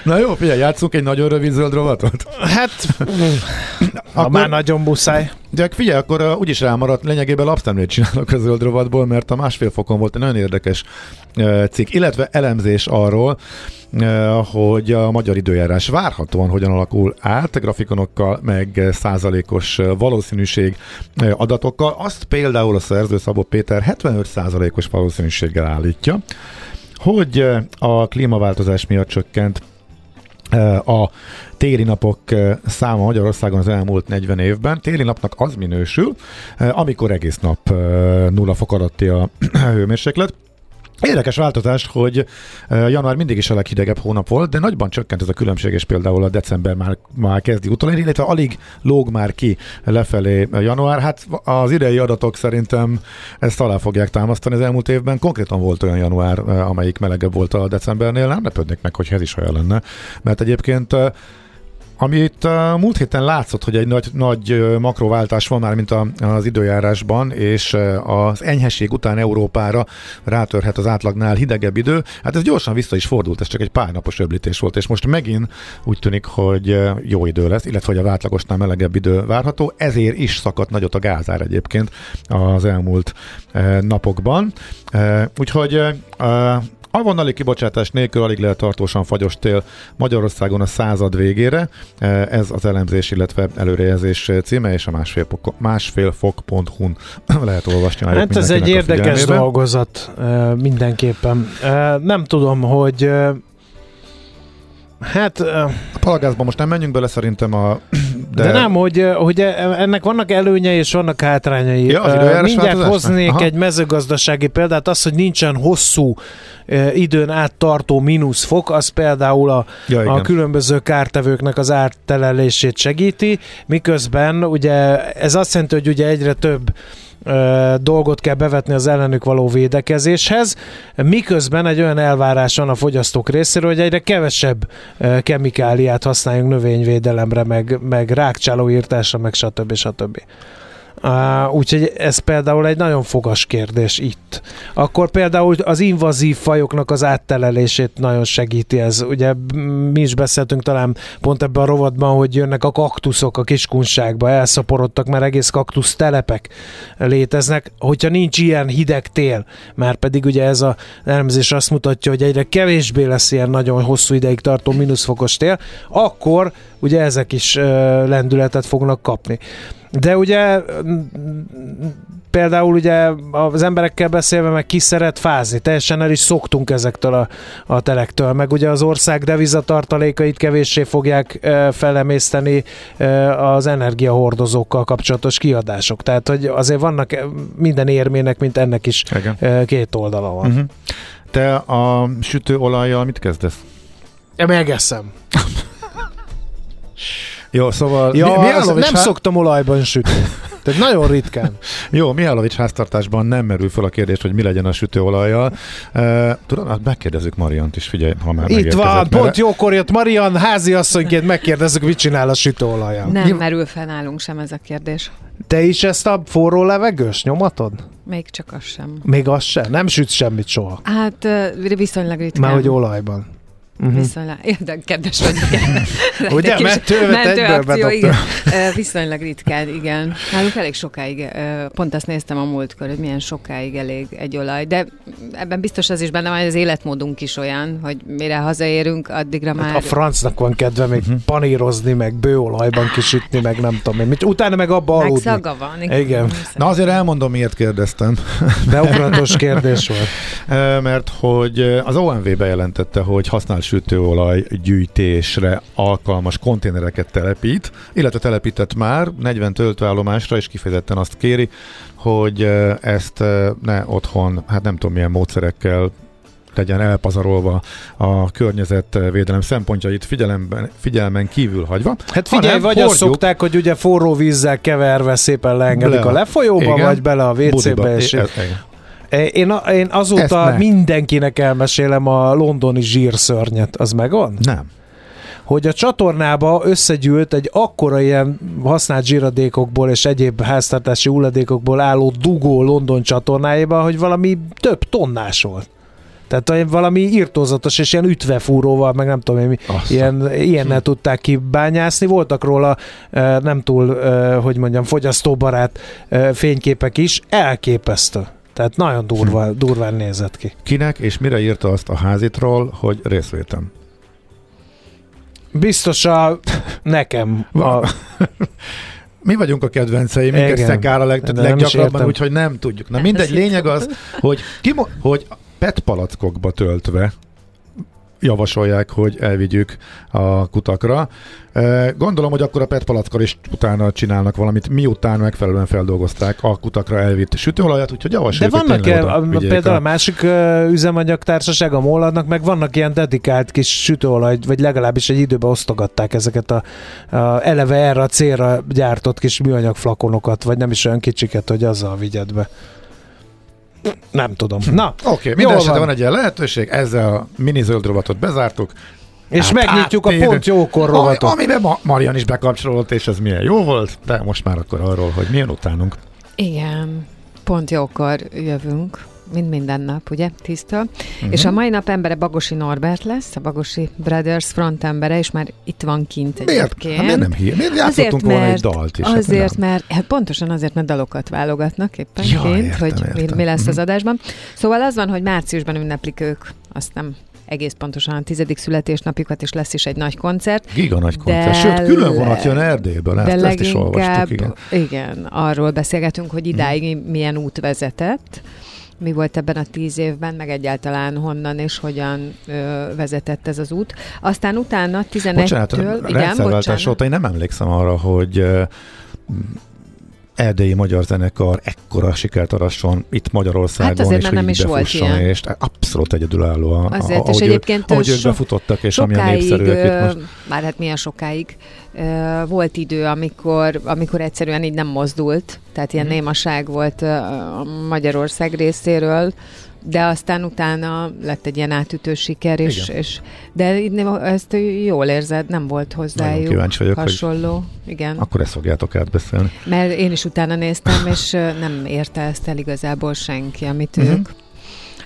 Na jó, figyelj, játszunk egy nagyon rövid zöld rovatot? Hát, akkor, már nagyon muszáj. De figyelj, akkor uh, úgyis rámaradt, lényegében lapszemlét csinálok a zöld rovatból, mert a másfél fokon volt egy nagyon érdekes uh, cikk, illetve elemzés arról, hogy a magyar időjárás várhatóan hogyan alakul át, grafikonokkal, meg százalékos valószínűség adatokkal. Azt például a szerző Szabó Péter 75 százalékos valószínűséggel állítja, hogy a klímaváltozás miatt csökkent a téli napok száma Magyarországon az elmúlt 40 évben. Téli napnak az minősül, amikor egész nap nulla fok alatti a hőmérséklet. Érdekes változás, hogy január mindig is a leghidegebb hónap volt, de nagyban csökkent ez a különbség, és például a december már, már kezdi utolérni, illetve alig lóg már ki lefelé január. Hát az idei adatok szerintem ezt alá fogják támasztani az elmúlt évben. Konkrétan volt olyan január, amelyik melegebb volt a decembernél, nem lepődnék meg, hogy ez is olyan lenne, mert egyébként amit a múlt héten látszott, hogy egy nagy, nagy makrováltás van már, mint a, az időjárásban, és az enyhesség után Európára rátörhet az átlagnál hidegebb idő, hát ez gyorsan vissza is fordult, ez csak egy pár napos öblítés volt, és most megint úgy tűnik, hogy jó idő lesz, illetve hogy a átlagosnál melegebb idő várható, ezért is szakadt nagyot a gázár egyébként az elmúlt napokban. Úgyhogy Avonnali kibocsátás nélkül alig lehet tartósan fagyos tél Magyarországon a század végére. Ez az elemzés, illetve előrejelzés címe, és a másfél, másfélfok.hu-n lehet olvasni. Hát ez egy érdekes dolgozat mindenképpen. Nem tudom, hogy Hát... A palagázban most nem menjünk bele, szerintem a... De, de nem, hogy, hogy ennek vannak előnyei és vannak hátrányai. Ja, Mindjárt hoznék Aha. egy mezőgazdasági példát. Az, hogy nincsen hosszú időn át tartó mínuszfok, az például a, ja, a különböző kártevőknek az ártelelését segíti, miközben ugye ez azt jelenti, hogy ugye egyre több dolgot kell bevetni az ellenük való védekezéshez, miközben egy olyan elvárás van a fogyasztók részéről, hogy egyre kevesebb kemikáliát használjunk növényvédelemre, meg, meg rákcsálóírtásra, meg stb. stb. Úgyhogy ez például egy nagyon fogas kérdés itt. Akkor például az invazív fajoknak az áttelelését nagyon segíti ez. Ugye mi is beszéltünk talán pont ebben a rovatban, hogy jönnek a kaktuszok a kiskunságba, elszaporodtak, mert egész kaktusz telepek léteznek. Hogyha nincs ilyen hideg tél, már pedig ugye ez a elemzés azt mutatja, hogy egyre kevésbé lesz ilyen nagyon hosszú ideig tartó mínuszfokos tél, akkor ugye ezek is lendületet fognak kapni. De ugye például ugye az emberekkel beszélve meg ki szeret fázni, teljesen el is szoktunk ezektől a, a telektől, meg ugye az ország devizatartalékait kevéssé fogják felemészteni az energiahordozókkal kapcsolatos kiadások. Tehát, hogy azért vannak minden érmének, mint ennek is e, két oldala van. Uh-huh. Te a sütőolajjal mit kezdesz? Megeszem. Jó, szóval... Ja, mi, nem há... szoktam olajban sütni. Tehát nagyon ritkán. Jó, Mihálovics háztartásban nem merül fel a kérdés, hogy mi legyen a sütőolajjal. Uh, tudom, hát megkérdezzük Mariant is, figyelj, ha már Itt van, pont jókor jött Marian, házi asszonyként megkérdezzük, mit csinál a sütőolajjal. Nem Jó. merül fel nálunk sem ez a kérdés. Te is ezt a forró levegős nyomatod? Még csak az sem. Még az sem? Nem sütsz semmit soha? Hát viszonylag ritkán. Már hogy olajban. Uh-huh. Viszonylag, de kedves vagy, igen. Ugye, mentővet mentő akció, igen. Viszonylag ritkán, igen. Nálunk elég sokáig, pont azt néztem a múltkor, hogy milyen sokáig elég egy olaj, de ebben biztos az is benne van, hogy az életmódunk is olyan, hogy mire hazaérünk, addigra már... Hát a francnak van kedve még uh-huh. panírozni, meg bőolajban kisütni, meg nem tudom én. Utána meg abba meg aludni. szaga van. Igen. igen. Na azért elmondom, miért kérdeztem. Beugratos kérdés volt. Mert hogy az OMV bejelentette, hogy használ sütőolaj gyűjtésre alkalmas konténereket telepít, illetve telepített már 40 töltőállomásra, és kifejezetten azt kéri, hogy ezt ne otthon, hát nem tudom milyen módszerekkel legyen elpazarolva a környezetvédelem szempontjait figyelemben, figyelmen kívül hagyva. Hát figyelj, vagy azt szokták, hogy ugye forró vízzel keverve szépen leengedik le, a lefolyóba, igen, vagy bele a WC-be, és ez, én, én azóta mindenkinek elmesélem a londoni zsírszörnyet. Az megvan? Nem hogy a csatornába összegyűlt egy akkora ilyen használt zsíradékokból és egyéb háztartási hulladékokból álló dugó London csatornájába, hogy valami több tonnás volt. Tehát valami írtózatos és ilyen ütvefúróval, meg nem tudom én, ilyen, ilyennel hm. tudták kibányászni. Voltak róla nem túl, hogy mondjam, fogyasztóbarát fényképek is. Elképesztő. Tehát nagyon durva, hm. durván nézett ki. Kinek és mire írta azt a házitról, hogy részvétem? Biztos a nekem. A... Mi vagyunk a kedvencei, minket szekár a leg, leggyakrabban, úgyhogy nem tudjuk. Na mindegy, lényeg az, hogy, ki, hogy PET palackokba töltve javasolják, hogy elvigyük a kutakra. Gondolom, hogy akkor a PET palackor is utána csinálnak valamit, miután megfelelően feldolgozták a kutakra elvitt sütőolajat, úgyhogy javasoljuk, De vannak e, a, például a másik üzemanyagtársaság, a Molladnak, meg vannak ilyen dedikált kis sütőolaj, vagy legalábbis egy időben osztogatták ezeket a, a eleve erre a célra gyártott kis műanyag flakonokat, vagy nem is olyan kicsiket, hogy azzal vigyed be. Nem tudom. Na, oké, okay, minden esetre van egy ilyen lehetőség, ezzel a mini zöld rovatot bezártuk. És hát megnyitjuk áttérünk. a pont jókor rovatot. Ami, amiben Ma- Marian is bekapcsolódott, és ez milyen jó volt, de most már akkor arról, hogy milyen utánunk. Igen, pont jókor jövünk mint minden nap, ugye, tisztől. Uh-huh. És a mai nap embere Bagosi Norbert lesz, a Bagosi Brothers front embere, és már itt van kint egyébként. Miért, hát miért nem hír? Miért azért, volna mert, egy dalt is? Hát azért, hát mert, hát pontosan azért, mert dalokat válogatnak éppen ja, kint, értem, hogy értem. Mi, mi lesz uh-huh. az mhm. adásban. Szóval az van, hogy márciusban ünneplik ők, azt nem egész pontosan a tizedik születésnapjukat, és lesz is egy nagy koncert. Giga nagy koncert, sőt külön vonat jön Erdélyből, ezt, de ezt is olvastuk, igen. Igen, arról beszélgetünk, hogy idáig hmm. milyen út vezetett, mi volt ebben a tíz évben, meg egyáltalán honnan és hogyan ö, vezetett ez az út. Aztán utána 11-től... Bocsánat, igen, bocsánat. óta én nem emlékszem arra, hogy erdélyi magyar zenekar ekkora sikert arasson itt Magyarországon, hát azért, és hogy nem is volt ilyen. és abszolút egyedülálló, a, azért, ahogy, és egyébként ahogy ők befutottak, és amilyen népszerűek itt most. Már hát milyen sokáig volt idő, amikor, amikor egyszerűen így nem mozdult, tehát ilyen hmm. némaság volt a Magyarország részéről, de aztán utána lett egy ilyen átütő siker, és, és de ezt jól érzed, nem volt hozzájuk kíváncsi vagyok, hasonló. Hogy Igen. Akkor ezt fogjátok átbeszélni. Mert én is utána néztem, és nem érte ezt el igazából senki, amit uh-huh. ők.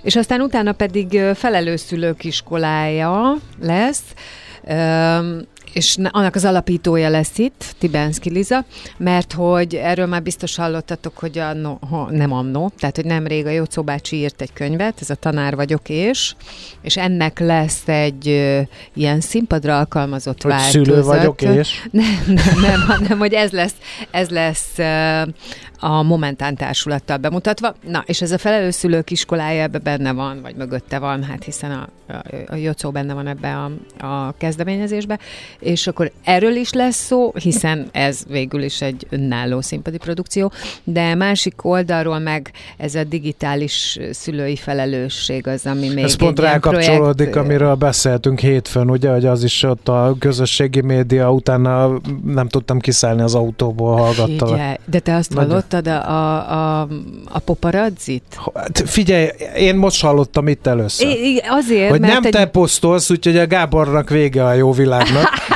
És aztán utána pedig felelőszülők iskolája lesz, és annak az alapítója lesz itt, Tibenszki Liza, mert hogy erről már biztos hallottatok, hogy a, no, ha, nem annó, tehát hogy nemrég a Jócó bácsi írt egy könyvet, ez a Tanár vagyok és, és ennek lesz egy ö, ilyen színpadra alkalmazott hogy változat. szülő vagyok és? Nem, nem, nem, hanem hogy ez lesz, ez lesz ö, a Momentán társulattal bemutatva. Na, és ez a felelőszülők iskolája ebbe benne van, vagy mögötte van, hát hiszen a, a, a Jocó benne van ebbe a, a kezdeményezésbe, és akkor erről is lesz szó, hiszen ez végül is egy önálló színpadi produkció, de másik oldalról meg ez a digitális szülői felelősség az, ami még Ez pont rákapcsolódik, projekt... amiről beszéltünk hétfőn, ugye, hogy az is ott a közösségi média, utána nem tudtam kiszállni az autóból, hallgattalak. de te azt Nagy... hallottad a, a, a, a poparazzit? Hát figyelj, én most hallottam itt először. É, azért, hogy nem egy... te posztolsz, úgyhogy a Gábornak vége a jó világnak.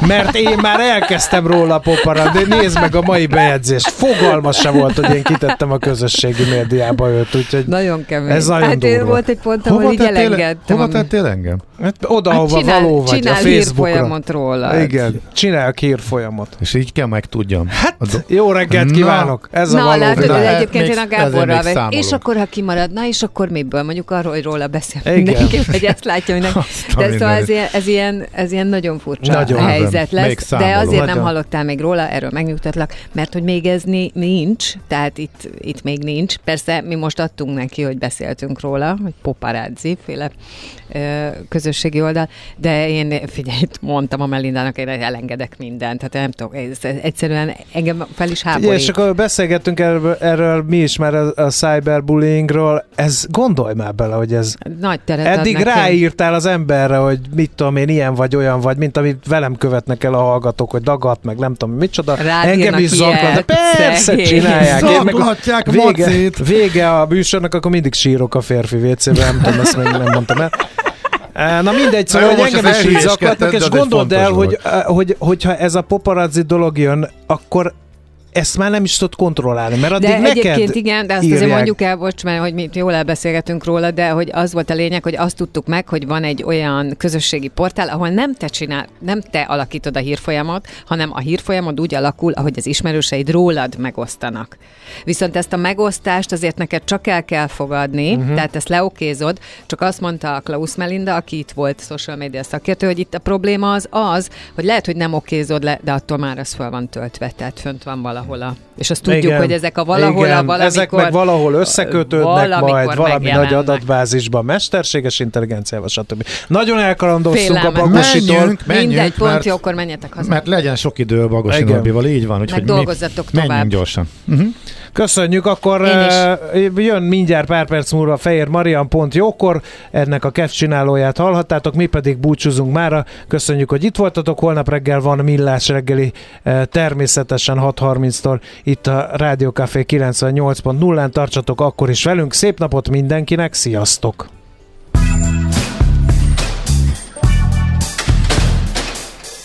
Mert én már elkezdtem róla poparat, de nézd meg a mai bejegyzést. Fogalmas se volt, hogy én kitettem a közösségi médiába őt, úgyhogy nagyon kemény. Ez nagyon hát durva. volt egy pont, ahol így elengedtem. Hova tettél engem? Hát oda, hát hova csinál, való vagy csinál a Facebookra. róla. Igen, csinál hírfolyamot. És így kell megtudjam. Hát, do- jó reggelt kívánok! Ez na, a való. látod, de egyébként én a Gáborral vagy. És akkor, ha kimaradna, és akkor miből? Mondjuk arról, hogy róla beszél mindenki, vagy ezt látja mindenki. De szóval ez ilyen, ez ilyen, ez ilyen nagyon furcsa nagyon helyzet lesz. De azért nem hallottál még róla, erről megnyugtatlak, mert hogy még ez nincs, tehát itt, itt még nincs. Persze mi most adtunk neki, hogy beszéltünk róla, hogy paparazzi féle közösségi oldal, de én figyelj, mondtam a Melindának, én elengedek mindent, tehát nem tudom, ez egyszerűen engem fel is háborít. és akkor beszélgettünk erről, erről mi is már a, a cyberbullyingról, ez gondolj már bele, hogy ez Nagy teret eddig ráírtál az emberre, hogy mit tudom én, ilyen vagy olyan vagy, mint amit velem követnek el a hallgatók, hogy dagat, meg nem tudom micsoda. Rád Engem is zaklat, de persze csinálják. Én meg a vége, vége a műsornak, akkor mindig sírok a férfi vécében, nem tudom, ezt még nem mondtam el. Na mindegy, szóval, hogy engem is így zaklatnak, és gondold el, hogy, hogy, hogyha ez a paparazzi dolog jön, akkor ezt már nem is tudod kontrollálni, mert addig de neked egyébként igen, de azt írják. azért mondjuk el, bocs, mert hogy mi jól elbeszélgetünk róla, de hogy az volt a lényeg, hogy azt tudtuk meg, hogy van egy olyan közösségi portál, ahol nem te csinál, nem te alakítod a hírfolyamot, hanem a hírfolyamod úgy alakul, ahogy az ismerőseid rólad megosztanak. Viszont ezt a megosztást azért neked csak el kell fogadni, uh-huh. tehát ezt leokézod, csak azt mondta a Klaus Melinda, aki itt volt social media szakértő, hogy itt a probléma az az, hogy lehet, hogy nem okézod le, de attól már az fel van töltve, tehát fönt van valahol valahol a... És azt tudjuk, igen, hogy ezek a valahol igen, a valamikor... Ezek meg valahol összekötődnek majd valami nagy adatbázisban, mesterséges intelligenciával, stb. Nagyon elkalandoztunk a Bagositól. Menjünk, menjünk, Mindegy, pont mert, jókor menjetek haza. Mert legyen sok idő a Bagosi Norbival, így van. Úgyhogy dolgozzatok tovább. Menjünk gyorsan. Uh-huh. Köszönjük, akkor uh, jön mindjárt pár perc múlva Fehér Marian pont jókor, ennek a kef csinálóját hallhattátok, mi pedig búcsúzunk mára. Köszönjük, hogy itt voltatok, holnap reggel van millás reggeli, uh, természetesen 6.30-tól itt a Rádió Café 98.0-án tartsatok akkor is velünk. Szép napot mindenkinek, sziasztok!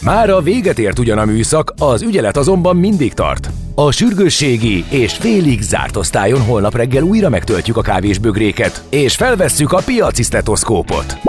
Már a véget ért ugyan a műszak, az ügyelet azonban mindig tart. A sürgősségi és félig zárt osztályon holnap reggel újra megtöltjük a kávésbögréket, és felvesszük a piaci stetoszkópot.